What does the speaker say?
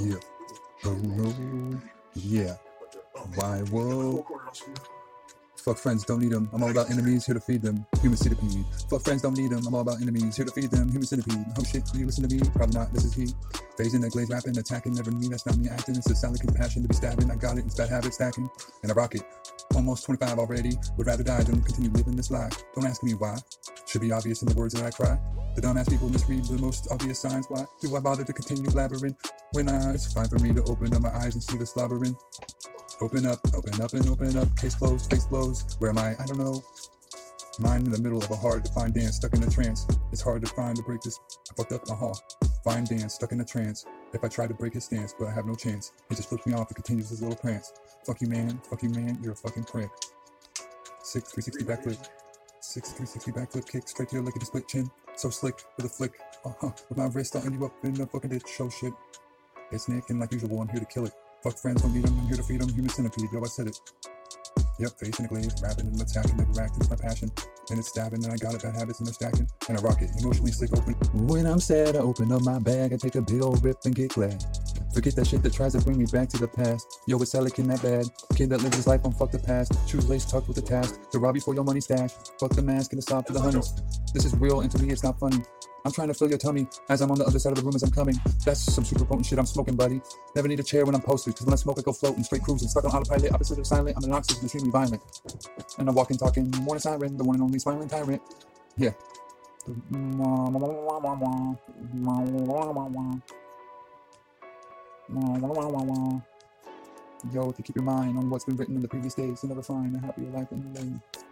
Yeah. Oh no. Yeah. Why, also, Fuck friends, don't need them. I'm all about enemies, here to feed them. Human centipede. Fuck friends, don't need them. I'm all about enemies, here to feed them. Human centipede. Oh shit, do you listen to me? Probably not. This is he. Phasing the glaze rapping, attacking, never me. That's not me acting. It's a solid compassion to be stabbing. I got it. It's bad habit stacking. And I rock it. Almost 25 already. Would rather die than continue living this lie. Don't ask me why. Should be obvious in the words that I cry. The dumbass people misread the most obvious signs. Why do I bother to continue blabbering when I, it's fine for me to open up my eyes and see the slobbering? Open up, open up, and open up. Case closed, face blows. Where am I? I don't know. Mind in the middle of a hard to find dance, stuck in a trance. It's hard to find to break this. I fucked up my hall. Fine dance, stuck in a trance. If I try to break his stance, but I have no chance. He just flips me off and continues his little prance. Fuck you, man. Fuck you, man. You're a fucking prick. Six 360 backflip. Six 360 backflip kick straight to your lickety split chin. So slick with a flick. Uh huh. With my wrist, I'll end you up in a fucking ditch. Show shit. It's Nick, and like usual, I'm here to kill it. Fuck friends, don't need them. I'm here to feed them. Human centipede, yo, I said it. Yep, facing the glaze, rapping and attacking, never acting, it's my passion. And it's stabbing, and I got it, bad habits, and they're stacking. And I rock it, emotionally slick open. When I'm sad, I open up my bag, I take a big old rip and get glad. Forget that shit that tries to bring me back to the past. Yo, it's Alec that bad. Kid that lives his life on fuck the past. Shoes lace tucked with the task. To rob you for your money stash. Fuck the mask and the stop for the honeys. This is real, and to me, it's not funny. I'm trying to fill your tummy as I'm on the other side of the room as I'm coming. That's some super potent shit I'm smoking, buddy. Never need a chair when I'm posted, cause when I smoke, I go floating, straight cruising, stuck on autopilot, opposite of silent. I'm an oxygen, extremely violent. And I'm walking, talking, morning siren, the one and only smiling tyrant. Yeah. Yo, to keep your mind on what's been written in the previous days, to never find a happier life than you